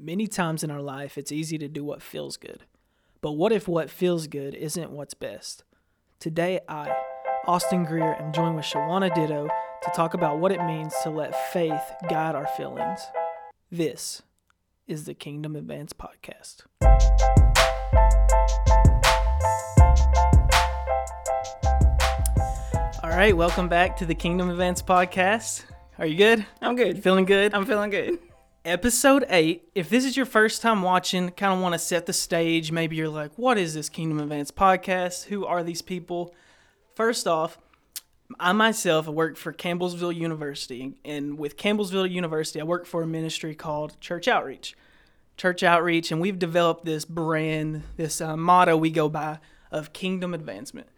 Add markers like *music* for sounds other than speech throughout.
Many times in our life, it's easy to do what feels good. But what if what feels good isn't what's best? Today, I, Austin Greer, am joined with Shawana Ditto to talk about what it means to let faith guide our feelings. This is the Kingdom Advance Podcast. All right, welcome back to the Kingdom Advance Podcast. Are you good? I'm good. Feeling good? I'm feeling good. Episode 8 if this is your first time watching kind of want to set the stage maybe you're like what is this kingdom advance podcast? Who are these people? First off i myself work for campbellsville university and with campbellsville university i work for a ministry called church outreach. Church outreach and we've developed this brand this uh, motto we go by of kingdom advancement.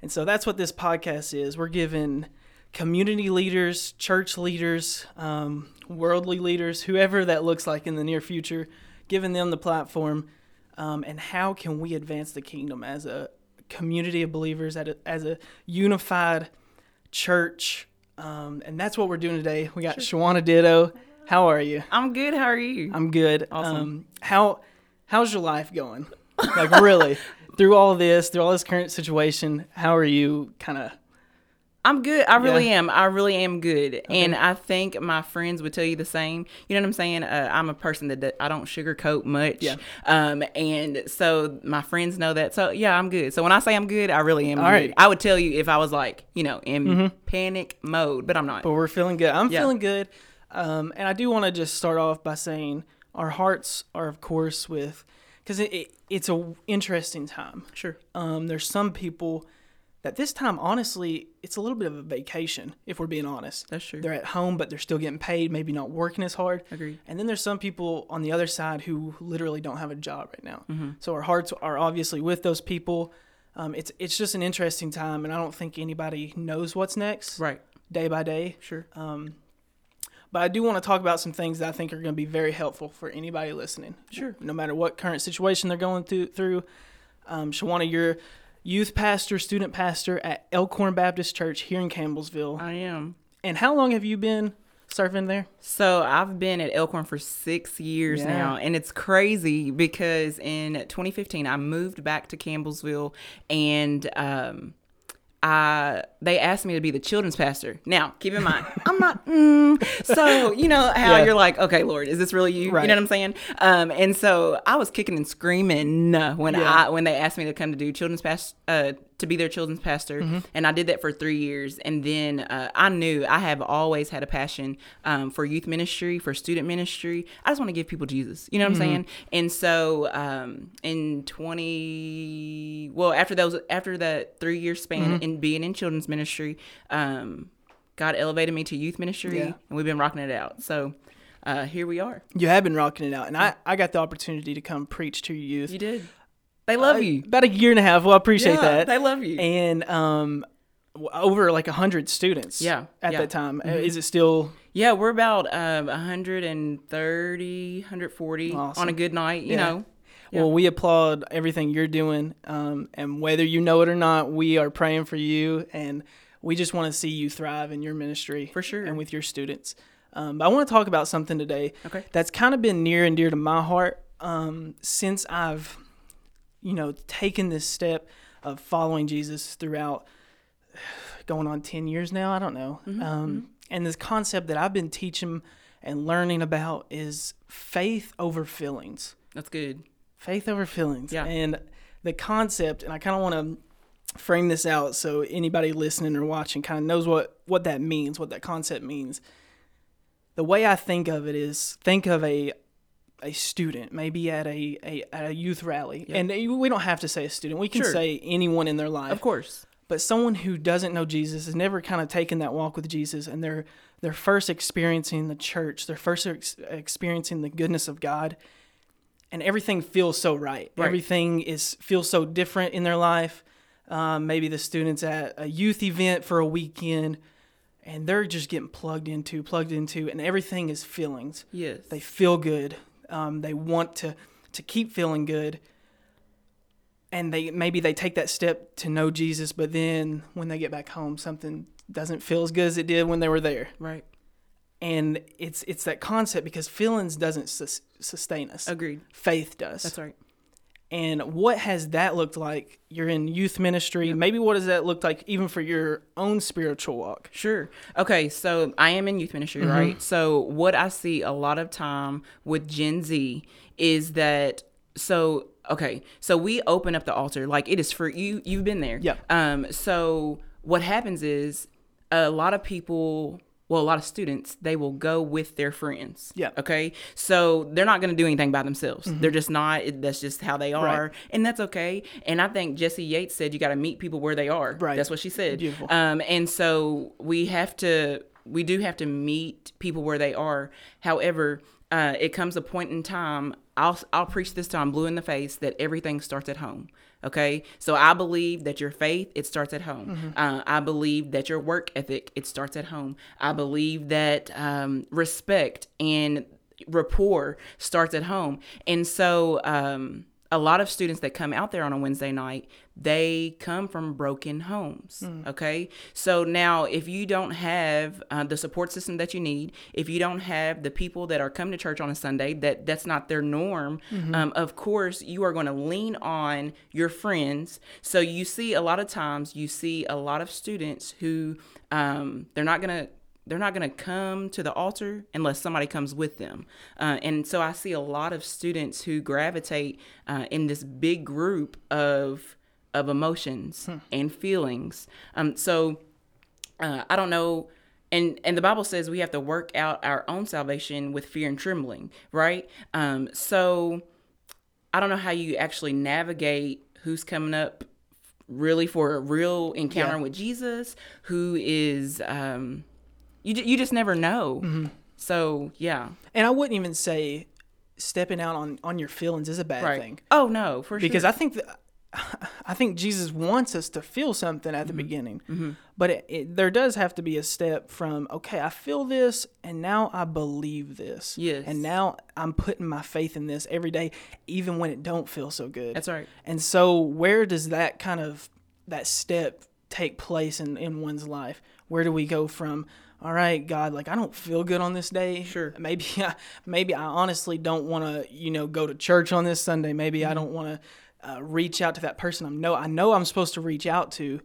And so that's what this podcast is. We're giving community leaders, church leaders, um, worldly leaders, whoever that looks like in the near future, giving them the platform. Um, and how can we advance the kingdom as a community of believers, a, as a unified church? Um, and that's what we're doing today. We got sure. Shawana Ditto. How are you? I'm good. How are you? I'm good. Awesome. Um, how how's your life going? Like really, *laughs* through all this, through all this current situation, how are you kind of I'm good. I really yeah. am. I really am good. Okay. And I think my friends would tell you the same. You know what I'm saying? Uh, I'm a person that I don't sugarcoat much. Yeah. Um, and so my friends know that. So yeah, I'm good. So when I say I'm good, I really am All good. Right. I would tell you if I was like, you know, in mm-hmm. panic mode, but I'm not. But we're feeling good. I'm yeah. feeling good. Um, and I do want to just start off by saying our hearts are, of course, with, because it, it, it's a interesting time. Sure. Um, there's some people that this time, honestly, it's a little bit of a vacation, if we're being honest. That's true. They're at home, but they're still getting paid, maybe not working as hard. Agreed. And then there's some people on the other side who literally don't have a job right now. Mm-hmm. So our hearts are obviously with those people. Um, it's it's just an interesting time, and I don't think anybody knows what's next. Right. Day by day. Sure. Um, but I do want to talk about some things that I think are going to be very helpful for anybody listening. Sure. No matter what current situation they're going through. through. Um, Shawana, you're youth pastor, student pastor at Elkhorn Baptist Church here in Campbellsville. I am. And how long have you been serving there? So I've been at Elkhorn for six years yeah. now, and it's crazy because in 2015 I moved back to Campbellsville, and um, I they asked me to be the children's pastor. Now, keep in mind, I'm not. Mm, so you know how yeah. you're like, okay, Lord, is this really you? Right. You know what I'm saying? Um, and so I was kicking and screaming when yeah. I when they asked me to come to do children's past uh, to be their children's pastor, mm-hmm. and I did that for three years. And then uh, I knew I have always had a passion um, for youth ministry, for student ministry. I just want to give people Jesus. You know what mm-hmm. I'm saying? And so um, in 20, well, after those, after that three year span mm-hmm. in being in children's ministry, um, God elevated me to youth ministry, yeah. and we've been rocking it out. So. Uh, here we are. You have been rocking it out, and I, I got the opportunity to come preach to your youth. You did. They love uh, you. About a year and a half. Well, I appreciate yeah, that. They love you. And um, over like a hundred students. Yeah. At yeah. that time, mm-hmm. is it still? Yeah, we're about um 130, 140 awesome. on a good night. You yeah. know. Yeah. Well, we applaud everything you're doing, um, and whether you know it or not, we are praying for you, and we just want to see you thrive in your ministry for sure, and with your students. Um, but I want to talk about something today okay. that's kind of been near and dear to my heart um, since I've you know, taken this step of following Jesus throughout *sighs* going on 10 years now. I don't know. Mm-hmm, um, mm-hmm. And this concept that I've been teaching and learning about is faith over feelings. That's good. Faith over feelings. Yeah. And the concept, and I kind of want to frame this out so anybody listening or watching kind of knows what, what that means, what that concept means. The way I think of it is think of a a student, maybe at a, a at a youth rally, and we don't have to say a student. We can sure. say anyone in their life, of course. But someone who doesn't know Jesus has never kind of taken that walk with Jesus, and they're they're first experiencing the church, they're first ex- experiencing the goodness of God, and everything feels so right. right. Everything is feels so different in their life. Um, maybe the students at a youth event for a weekend and they're just getting plugged into, plugged into, and everything is feelings. Yes. They feel good. Um, they want to to keep feeling good, and they maybe they take that step to know Jesus, but then when they get back home, something doesn't feel as good as it did when they were there. Right. and it's it's that concept because feelings doesn't sus- sustain us. Agreed. Faith does. That's right. And what has that looked like? You're in youth ministry. Maybe what does that look like even for your own spiritual walk? Sure. Okay, so I am in youth ministry, Mm-hmm. right? So what I see a lot of time with Gen Z is that so okay, so we open up the altar like it is for you you've been there. Yeah. Um so what happens is a lot of people well, a lot of students, they will go with their friends. Yeah. Mm-hmm. Okay. So they're not going to do anything by themselves. They're just not. That's just how they are. And that's okay. And I think Jesse Yates said you got to meet people where they are. Right. That's what she said. Beautiful. Um, and so we have to, we do have to meet people where they are. However, uh, it comes a point in time. I'll I'll preach this time blue in the face that everything starts at home. Okay, so I believe that your faith it starts at home. Uh, I believe that your work ethic it starts at home. I believe that um, respect and rapport starts at home. And so um, a lot of students that come out there on a Wednesday night, they come from broken homes. Okay. So now, if you don't have uh, the support system that you need, if you don't have the people that are coming to church on a Sunday, that that's not their norm, um, of course, you are going to lean on your friends. So you see a lot of times, you see a lot of students who um, they're not going to they're not going to come to the altar unless somebody comes with them. Uh, and so I see a lot of students who gravitate uh, in this big group of of emotions and feelings. Um, so uh, I don't know. And, and the Bible says we have to work out our own salvation with fear and trembling, right? Um, so I don't know how you actually navigate who's coming up really for a real encounter Yeah. with Jesus, who is um, you you just never know. Mm-hmm. So yeah, And I wouldn't even say stepping out on, on your feelings is a bad right. thing. Oh no, for because sure. Because I think that I think Jesus wants us to feel something Mm-hmm. at the beginning, but it, it, there does have to be a step from okay, I feel this, and now I believe this, Yes. and now I'm putting my faith in this every day, even when it don't feel so good. That's right. And so, where does that kind of that step take place in in one's life? Where do we go from? All right, God, like I don't feel good on this day. Sure. *laughs* Maybe I, *laughs* maybe I honestly don't want to, you know, go to church on this Sunday. Maybe Mm-hmm. I don't want to uh, reach out to that person I know I know I'm supposed to reach out to.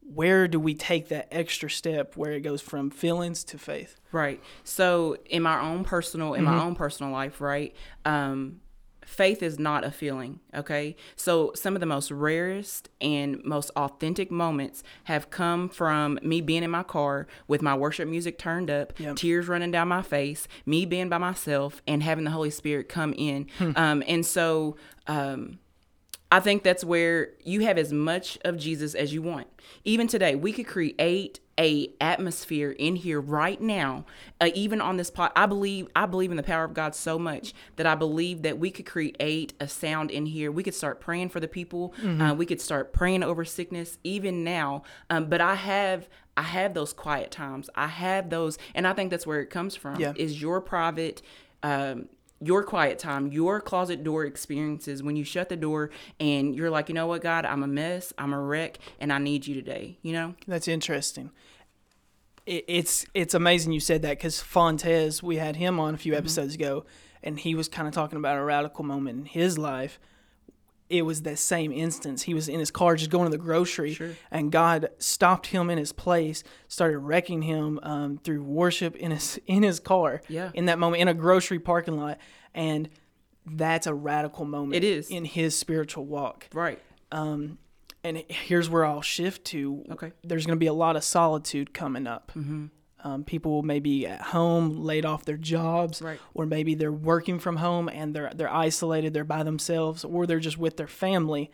Where do we take that extra step where it goes from feelings to faith? Right. So in my own personal in Mm-hmm. my own personal life, right? Um faith is not a feeling, okay? So some of the most rarest and most authentic moments have come from me being in my car with my worship music turned up, Yep. tears running down my face, me being by myself and having the Holy Spirit come in. Hmm. Um and so um I think that's where you have as much of Jesus as you want. Even today, we could create a atmosphere in here right now, uh, even on this pot. I believe I believe in the power of God so much that I believe that we could create a sound in here. We could start praying for the people. Uh, we could start praying over sickness even now. Um, but I have I have those quiet times. I have those, and I think that's where it comes from. Yeah. Is your private. Um, your quiet time, your closet door experiences when you shut the door and you're like, you know what, God, I'm a mess, I'm a wreck, and I need you today. You know? That's interesting. It, it's it's amazing you said that because Fontes, we had him on a Mm-hmm. few episodes ago, and he was kind of talking about a radical moment in his life. It was that same instance. He was in his car just going to the grocery, Sure. and God stopped him in his place, started wrecking him um, through worship in his *laughs* in his car. Yeah. In that moment, in a grocery parking lot, and that's a radical moment. It is. in his spiritual walk Right. And here's where I'll shift to. Okay. There's going to be a lot of solitude coming up. Mm-hmm. Um, people may be at home, laid off their jobs, Right. or maybe they're working from home and they're they're isolated, they're by themselves, or they're just with their family.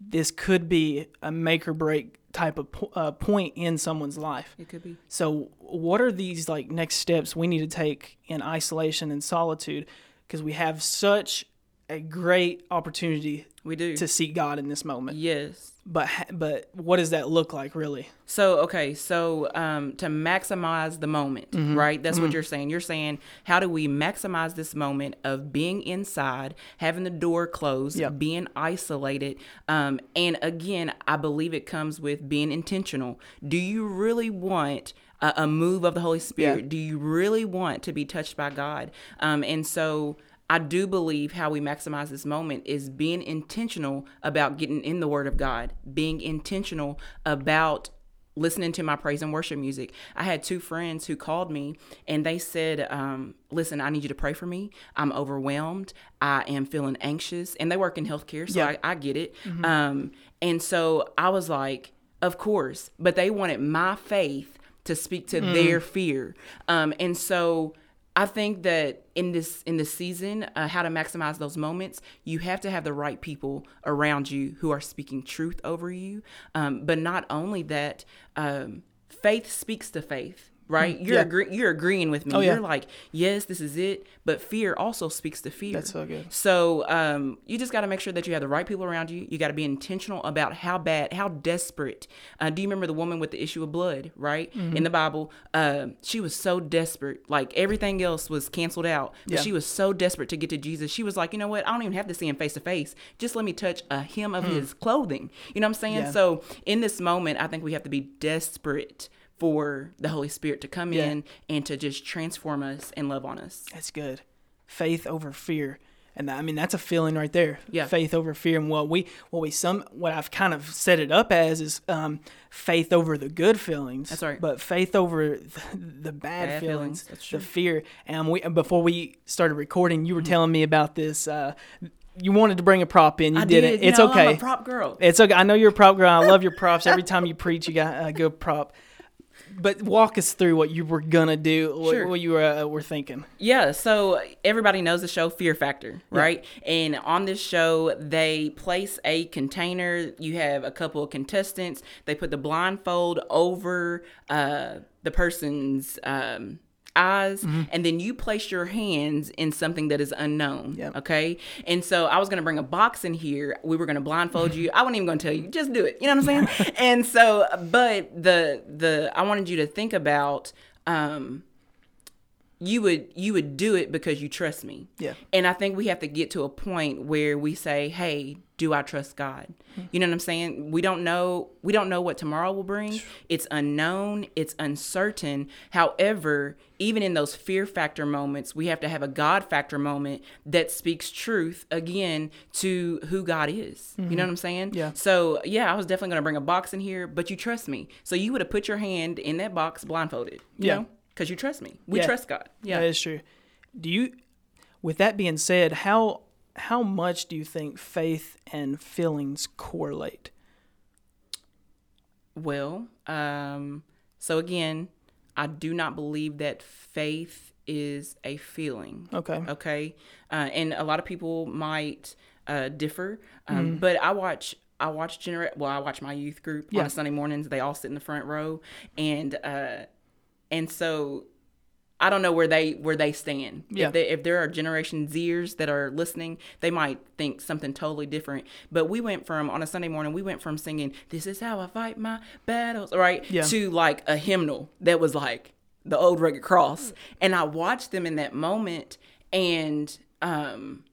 This could be a make or break type of po- uh, point in someone's life. It could be. So, what are these like next steps we need to take in isolation and solitude? Because we have such a great opportunity We do. to seek God in this moment yes. but but what does that look like really So okay, so um, to maximize the moment, right? That's what you're saying. You're saying how do we maximize this moment of being inside, having the door closed, Yep. being isolated, um, and again, I believe it comes with being intentional. Do you really want? a, a move of the Holy Spirit? Yeah. Do you really want to be touched by God? Um, and so I do believe how we maximize this moment is being intentional about getting in the Word of God, being intentional about listening to my praise and worship music. I had two friends who called me and they said, um, Listen, I need you to pray for me. I'm overwhelmed. I am feeling anxious. And they work in healthcare, so Yeah. I, I get it. Um, and so I was like, Of course. But they wanted my faith to speak to their fear. Um, and so I think that in this in this season, uh, how to maximize those moments, you have to have the right people around you who are speaking truth over you. Um, but not only that, um, faith speaks to faith. Right, you're yeah. agree- you're agreeing with me. Oh, yeah. You're like, yes, this is it. But fear also speaks to fear. That's so good. So um, you just got to make sure that you have the right people around you. You got to be intentional about how bad, how desperate. Uh, do you remember the woman with the issue of blood, right? Mm-hmm. In the Bible, uh, she was so desperate. Like everything else was canceled out, but Yeah. she was so desperate to get to Jesus. She was like, you know what? I don't even have to see him face to face. Just let me touch a hem of his clothing. You know what I'm saying? Hmm. So in this moment, I think we have to be desperate for the Holy Spirit to come Yeah. in and to just transform us and love on us. That's good. Faith over fear. And that, I mean that's a feeling right there. Yeah. Faith over fear. And what we what we some what I've kind of set it up as is um, faith over the good feelings. That's right. But faith over the, the bad, Bad feelings, feelings. The fear. And we before we started recording, you were Mm-hmm. telling me about this. Uh, you wanted to bring a prop in. You I didn't. You It's know, okay. I'm a prop girl. It's okay. I know you're a prop girl. I love your props. Every time you preach, you got a good prop. But walk us through what you were gonna do, what, Sure. what you were, uh, were thinking. Yeah, so everybody knows the show Fear Factor, right? And on this show, they place a container. You have a couple of contestants. They put the blindfold over uh, the person's um, eyes, and then you place your hands in something that is unknown. Yep. Okay. And so I was going to bring a box in here. We were going to blindfold you. I wasn't even going to tell you. Just do it. You know what I'm saying? *laughs* and so, but the, the, I wanted you to think about, um, you would you would do it because you trust me. Yeah. And I think we have to get to a point where we say, "Hey, do I trust God?" Mm-hmm. You know what I'm saying? We don't know we don't know what tomorrow will bring. It's unknown, it's uncertain. However, even in those fear factor moments, we have to have a God factor moment that speaks truth again to who God is. You know mm-hmm. what I'm saying? Yeah. So, yeah, I was definitely going to bring a box in here, but you trust me. So you would have put your hand in that box blindfolded. You Yeah. know? Because you trust me. We Yeah. trust God. Yeah. That is true. Do you with that being said, how how much do you think faith and feelings correlate? Well, um, so again, I do not believe that faith is a feeling. Okay. Okay. Uh, and a lot of people might uh, differ, um, but I watch. I watch gener. Well, I watch my youth group Yeah. on Sunday mornings. They all sit in the front row, and uh, and so I don't know where they where they stand. Yeah. If, they, if there are Generation Zers that are listening, they might think something totally different. But we went from on a Sunday morning, we went from singing "This is how I fight my battles," right, Yeah. to like a hymnal that was like the old rugged cross, and I watched them in that moment, and um,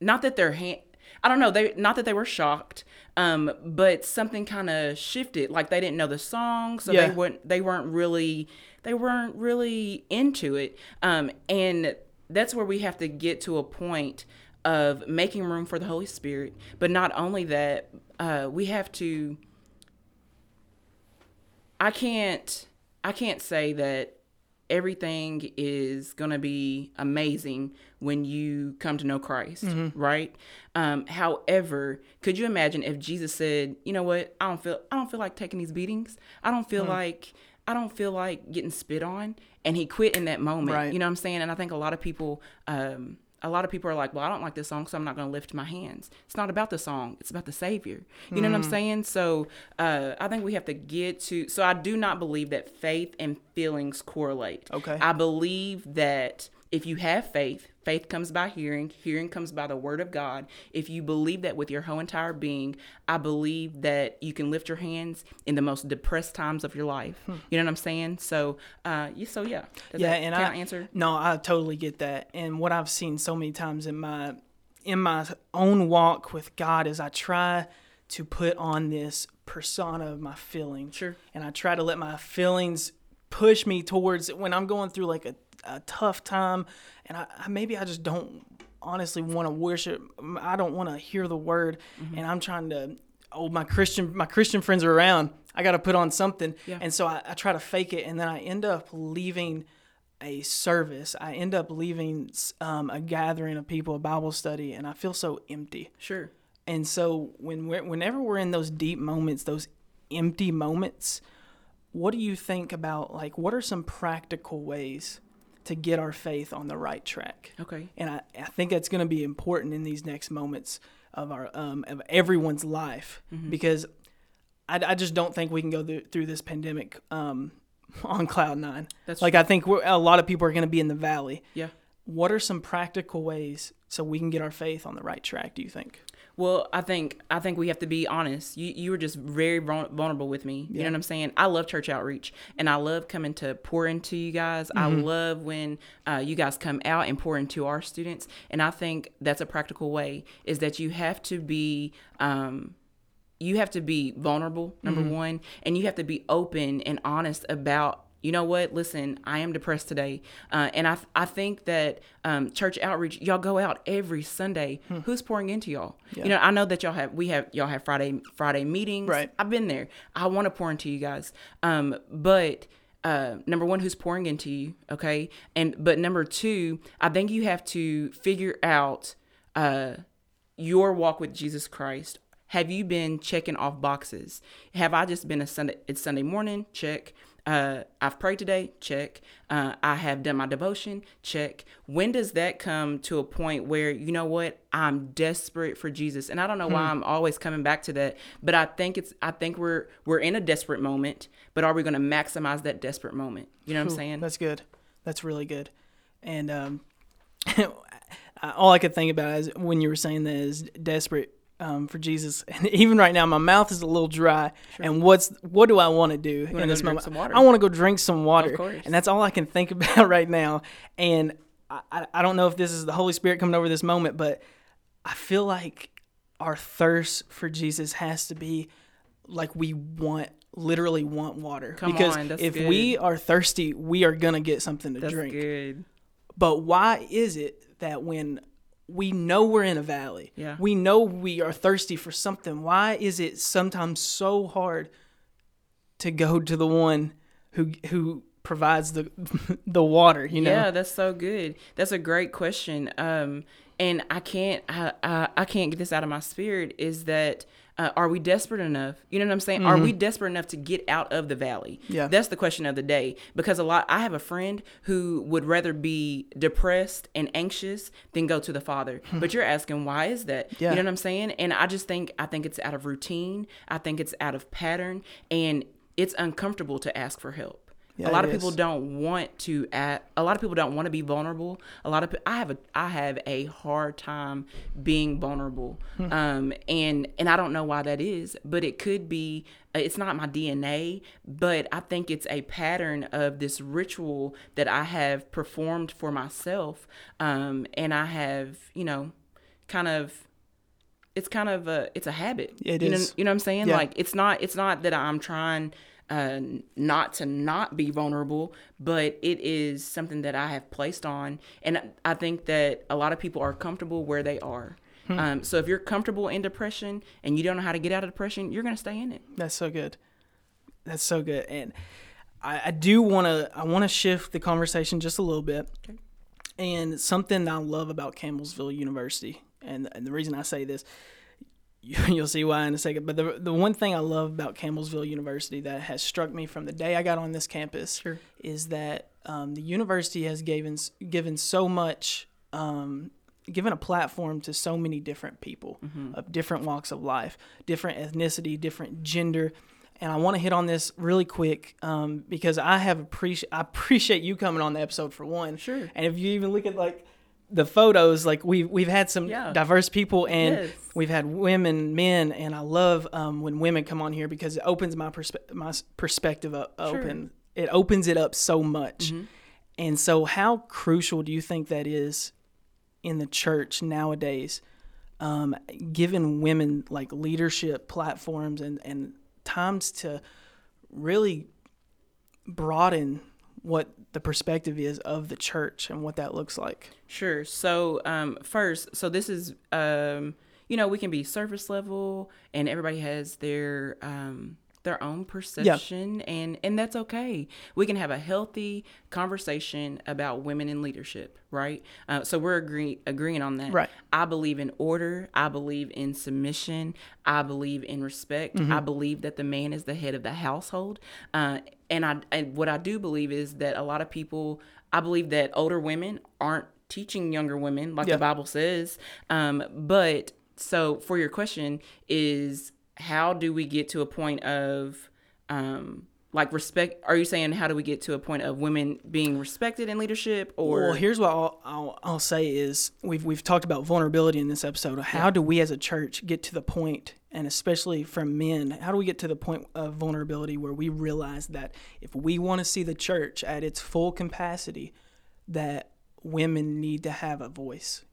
not that their hand. I don't know. They not that they were shocked, um, but something kind of shifted. Like they didn't know the song, so Yeah. they weren't. They weren't really. They weren't really into it. Um, and that's where we have to get to a point of making room for the Holy Spirit. But not only that, uh, we have to. I can't. I can't say that everything is going to be amazing when you come to know Christ, right? Um, however, could you imagine if Jesus said, "You know what? I don't feel I don't feel like taking these beatings. I don't feel like I don't feel like getting spit on," and he quit in that moment. Right. You know what I'm saying? And I think a lot of people um a lot of people are like, well, I don't like this song, so I'm not going to lift my hands. It's not about the song; it's about the Savior. You know what I'm saying? So uh, I think we have to get to. So I do not believe that faith and feelings correlate. Okay. I believe that if you have faith, faith comes by hearing, hearing comes by the word of God. If you believe that with your whole entire being, I believe that you can lift your hands in the most depressed times of your life. You know what I'm saying? So, uh, yeah, so yeah. Does yeah, that and kinda I answer. No, I totally get that. And what I've seen so many times in my in my own walk with God is I try to put on this persona of my feelings. Sure. And I try to let my feelings push me towards when I'm going through like a, a tough time, and I, I maybe I just don't honestly want to worship. I don't want to hear the word, Mm-hmm. and I'm trying to. Oh, my Christian, my Christian friends are around. I got to put on something, Yeah. and so I, I try to fake it, and then I end up leaving a service. I end up leaving um, a gathering of people, a Bible study, and I feel so empty. Sure. And so when we're, whenever we're in those deep moments, those empty moments, what do you think about like what are some practical ways to get our faith on the right track? Okay. And I, I think that's going to be important in these next moments of our um, of everyone's life Mm-hmm. because I, I just don't think we can go through, through this pandemic um, *laughs* on cloud nine. That's like I think a lot of people are going to be in the valley. Yeah. What are some practical ways so we can get our faith on the right track? Do you think? Well, I think I think we have to be honest. You you were just very vulnerable with me. You know what I'm saying? I love church outreach, and I love coming to pour into you guys. I love when uh, you guys come out and pour into our students. And I think that's a practical way is that you have to be. Um, you have to be vulnerable number one and you have to be open and honest about you know what listen i am depressed today uh, and I, I think that um, church outreach y'all go out every sunday who's pouring into y'all you know i know that y'all have we have y'all have friday friday meetings Right. i've been there i want to pour into you guys um, but uh, number one who's pouring into you okay and but number two i think you have to figure out uh, your walk with Jesus Christ? Have you been checking off boxes? Have I just been a Sunday? It's Sunday morning. Check. Uh, I've prayed today. Check. Uh, I have done my devotion. Check. When does that come to a point where you know what? I'm desperate for Jesus, and I don't know why I'm always coming back to that. But I think it's. I think we're we're in a desperate moment. But are we going to maximize that desperate moment? You know what I'm saying? That's good. That's really good. And um, *laughs* all I could think about is when you were saying that is desperate um, for Jesus. *laughs* And even right now, my mouth is a little dry. And what's what do I want to do in this moment? I want to go drink some water. Of course. And that's all I can think *laughs* about right now. And I, I, don't know if this is the Holy Spirit coming over this moment, but I feel like our thirst for Jesus has to be like we want literally want water Come because on, if good. we are thirsty we are gonna get something to That's drink good. but why is it that when we know we're in a valley, Yeah. we know we are thirsty for something, why is it sometimes so hard to go to the one who who provides the *laughs* the water, you know? Yeah, that's so good. That's a great question. Um, and I can't, I, I, I can't get this out of my spirit. Is that uh, are we desperate enough? You know what I'm saying? Are we desperate enough to get out of the valley? Mm-hmm. Yeah. that's the question of the day. Because a lot, I have a friend who would rather be depressed and anxious than go to the Father. but you're asking why is that? Hmm. Yeah. You know what I'm saying? And I just think, I think it's out of routine. I think it's out of pattern, and it's uncomfortable to ask for help. Yeah, a lot of people is. don't want to at a lot of people don't want to be vulnerable a lot of i have a i have a hard time being vulnerable Hmm. um and and i don't know why that is but it could be uh, it's not my dna but i think it's a pattern of this ritual that i have performed for myself um and i have you know kind of it's kind of a it's a habit It you know, you know what i'm saying Yeah. like it's not it's not that i'm trying uh, not to not be vulnerable, but it is something that I have placed on, and I think that a lot of people are comfortable where they are. Hmm. Um, so if you're comfortable in depression and you don't know how to get out of depression, you're gonna stay in it. That's so good. That's so good. And I, I do want to I want to shift the conversation just a little bit. Okay. And something I love about Campbellsville University, and, and the reason I say this, *laughs* you'll see why in a second. But the the one thing I love about Campbellsville University that has struck me from the day I got on this campus Sure. is that um, the university has given given so much. Um, given a platform to so many different people of different walks of life, different ethnicity, different gender. And I want to hit on this really quick um, because I have appreciate I appreciate you coming on the episode for one. Sure. And if you even look at like the photos, like we've we've had some Yeah. diverse people and Yes. we've had women, men, and I love um, when women come on here because it opens my perspe- my perspective up, Sure. open. It opens it up so much. Mm-hmm. And so, how crucial do you think that is in the church nowadays, um, giving women like leadership platforms and, and times to really broaden what the perspective is of the church and what that looks like. Sure. So um, first, so this is um, you know we can be surface level, and everybody has their um, their own perception, yeah. and and that's okay. We can have a healthy conversation about women in leadership, right? Uh, so we're agree, agreeing on that. Right. I believe in order. I believe in submission. I believe in respect. Mm-hmm. I believe that the man is the head of the household. Uh, and I and what I do believe is that a lot of people. I believe that older women aren't teaching younger women like yeah. the Bible says. Um, but so for your question is how do we get to a point of um, like respect are you saying how do we get to a point of women being respected in leadership or? Well here's what i'll, I'll, I'll say is we've, we've talked about vulnerability in this episode. How yeah. do we as a church get to the point and especially from men how do we get to the point of vulnerability where we realize that if we want to see the church at its full capacity that women need to have a voice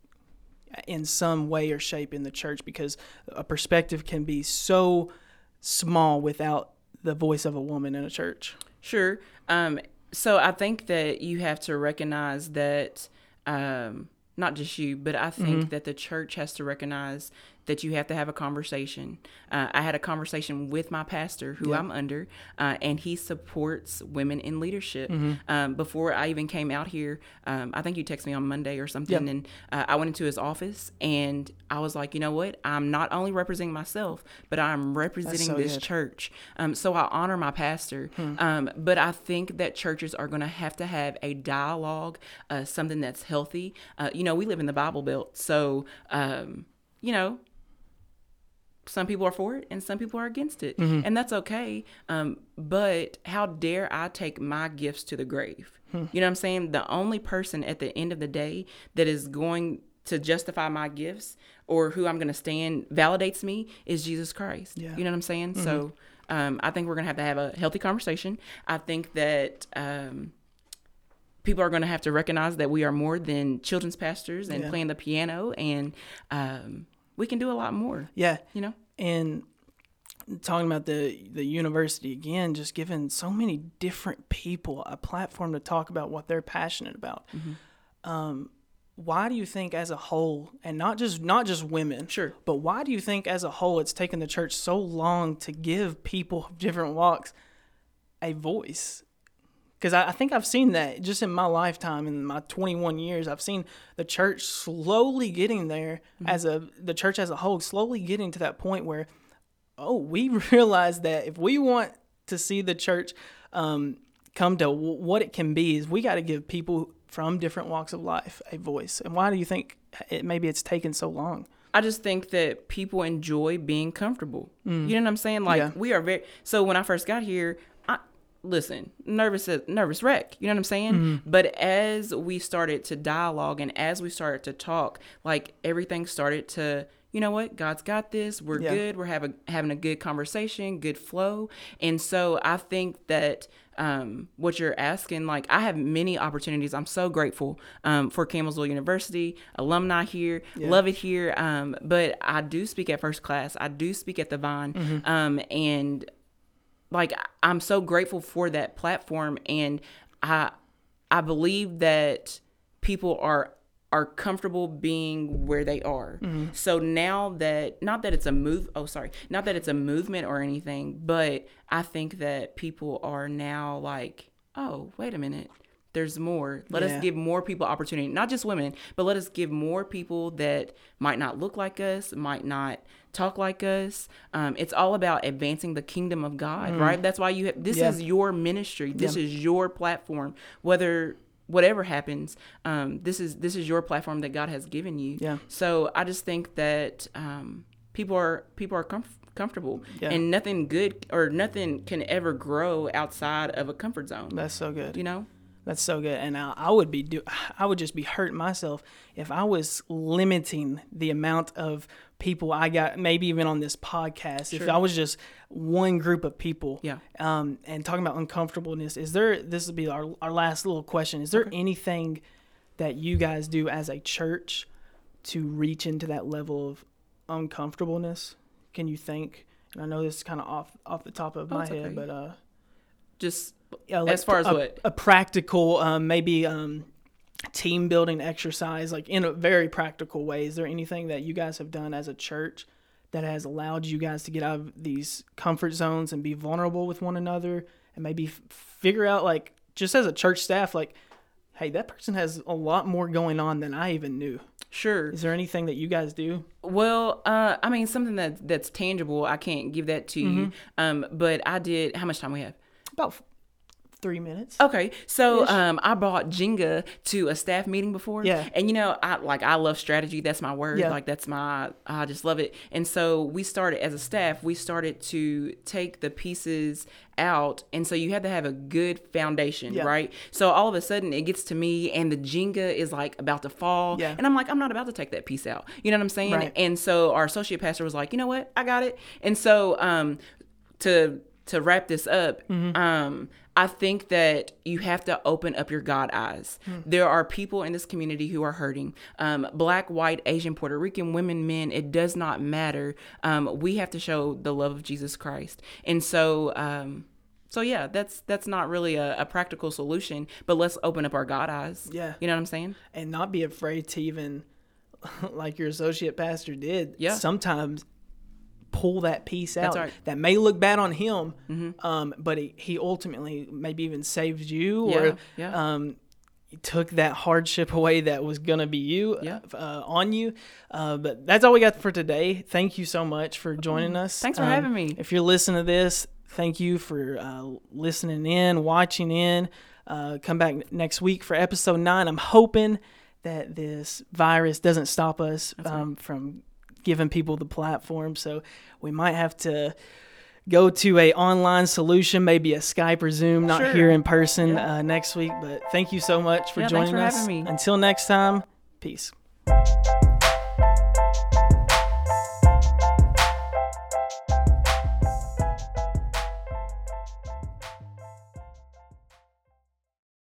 in some way or shape in the church because a perspective can be so small without the voice of a woman in a church. Sure. Um, so I think that you have to recognize that um, not just you, but I think mm-hmm. that the church has to recognize that you have to have a conversation. Uh, I had a conversation with my pastor, who I'm under, uh, and he supports women in leadership. Mm-hmm. Um, before I even came out here, um, I think you texted me on Monday or something, and uh, I went into his office and I was like, you know what? I'm not only representing myself, but I'm representing so this good. church. Um, so I honor my pastor, hmm. Um, but I think that churches are going to have to have a dialogue, uh, something that's healthy. Uh, you know, we live in the Bible Belt, so um, you know some people are for it and some people are against it mm-hmm. and that's okay um, but how dare i take my gifts to the grave hmm. you know what i'm saying the only person at the end of the day that is going to justify my gifts or who i'm going to stand validates me is jesus christ yeah. you know what i'm saying mm-hmm. so um, i think we're going to have to have a healthy conversation i think that um, people are going to have to recognize that we are more than children's pastors and yeah. playing the piano and um, we can do a lot more. Yeah. You know? And talking about the the university again, just giving so many different people a platform to talk about what they're passionate about. Mm-hmm. Um, why do you think as a whole and not just not just women sure but why do you think as a whole it's taken the church so long to give people of different walks a voice because I, I, think I've seen that just in my lifetime in my 21 years I've seen the church slowly getting there mm-hmm. as a the church as a whole slowly getting to that point where oh we *laughs* realize that if we want to see the church um, come to w- what it can be is we got to give people from different walks of life a voice and why do you think it maybe it's taken so long I just think that people enjoy being comfortable. Mm. You know what I'm saying? Like yeah. we are very so when I first got here, listen, nervous nervous wreck. You know what I'm saying? Mm-hmm. But as we started to dialogue and as we started to talk, like everything started to you know what? God's got this. We're yeah. good. We're having having a good conversation, good flow. And so I think that um, what you're asking, like I have many opportunities. I'm so grateful um, for Campbellsville University, alumni here, yeah. love it here. Um, but I do speak at first class. I do speak at the Vine, mm-hmm. Um, and like I'm so grateful for that platform and I I believe that people are are comfortable being where they are. Mm-hmm. So now that not that it's a move oh sorry, not that it's a movement or anything, but I think that people are now like, "Oh, wait a minute there's more. Let yeah. us give more people opportunity, not just women, but let us give more people that might not look like us, might not talk like us. Um, it's all about advancing the kingdom of God, mm. right? That's why you have this yeah. is your ministry. This yeah. is your platform. Whether whatever happens, um, this is this is your platform that God has given you. Yeah. So I just think that um, people are people are comfortable comfortable yeah. and nothing good or nothing can ever grow outside of a comfort zone that's so good you know that's so good, and I, I, would be do *sighs* I would just be hurting myself if I was limiting the amount of people I got, maybe even on this podcast. Sure. If I was just one group of people, yeah, um, and talking about uncomfortableness, is there? This would be our our last little question. Is there okay. anything that you guys do as a church to reach into that level of uncomfortableness? Can you think? And I know this is kind of off off the top of oh, my head, okay. but uh, Just Yeah, like as far as a, what? a practical, um, maybe um, team building exercise, like in a very practical way. Is there anything that you guys have done as a church that has allowed you guys to get out of these comfort zones and be vulnerable with one another, and maybe f- figure out, like, just as a church staff, like, hey, that person has a lot more going on than I even knew. Sure. Is there anything that you guys do? Well, uh, I mean, something that that's tangible. I can't give that to you. Um, but I did. How much time we have? About three minutes. Okay, so um, I brought Jenga to a staff meeting before. Yeah. and you know, I like I love strategy. That's my word. Yeah. Like that's my I just love it. And so we started as a staff. We started to take the pieces out, and so you have to have a good foundation, Yeah. right? So all of a sudden, it gets to me, and the Jenga is like about to fall, Yeah. and I'm like, I'm not about to take that piece out. You know what I'm saying? Right. And so our associate pastor was like, you know what, I got it. And so um, to to wrap this up, Mm-hmm. um, I think that you have to open up your God eyes. Hmm. There are people in this community who are hurting. Um, black, white, Asian, Puerto Rican, women, men. It does not matter. Um, we have to show the love of Jesus Christ, and so. Um, so yeah, that's that's not really a, a practical solution, but let's open up our God eyes. Yeah. you know what I'm saying? and not be afraid to even *laughs* like your associate pastor did Yeah. sometimes pull that piece out right. that may look bad on him um, but he, he ultimately maybe even saved you Yeah, or yeah. Um, took that hardship away that was gonna be you Yeah. uh, on you uh, but that's all we got for today thank you so much for joining us Thanks for Um, having me. if you're listening to this thank you for uh, listening in watching in uh, come back next week for episode nine i'm hoping that this virus doesn't stop us um, from giving people the platform so we might have to go to a online solution maybe a skype or zoom not Sure. here in person uh, next week but thank you so much for Yeah, thanks joining for us having me. until next time peace.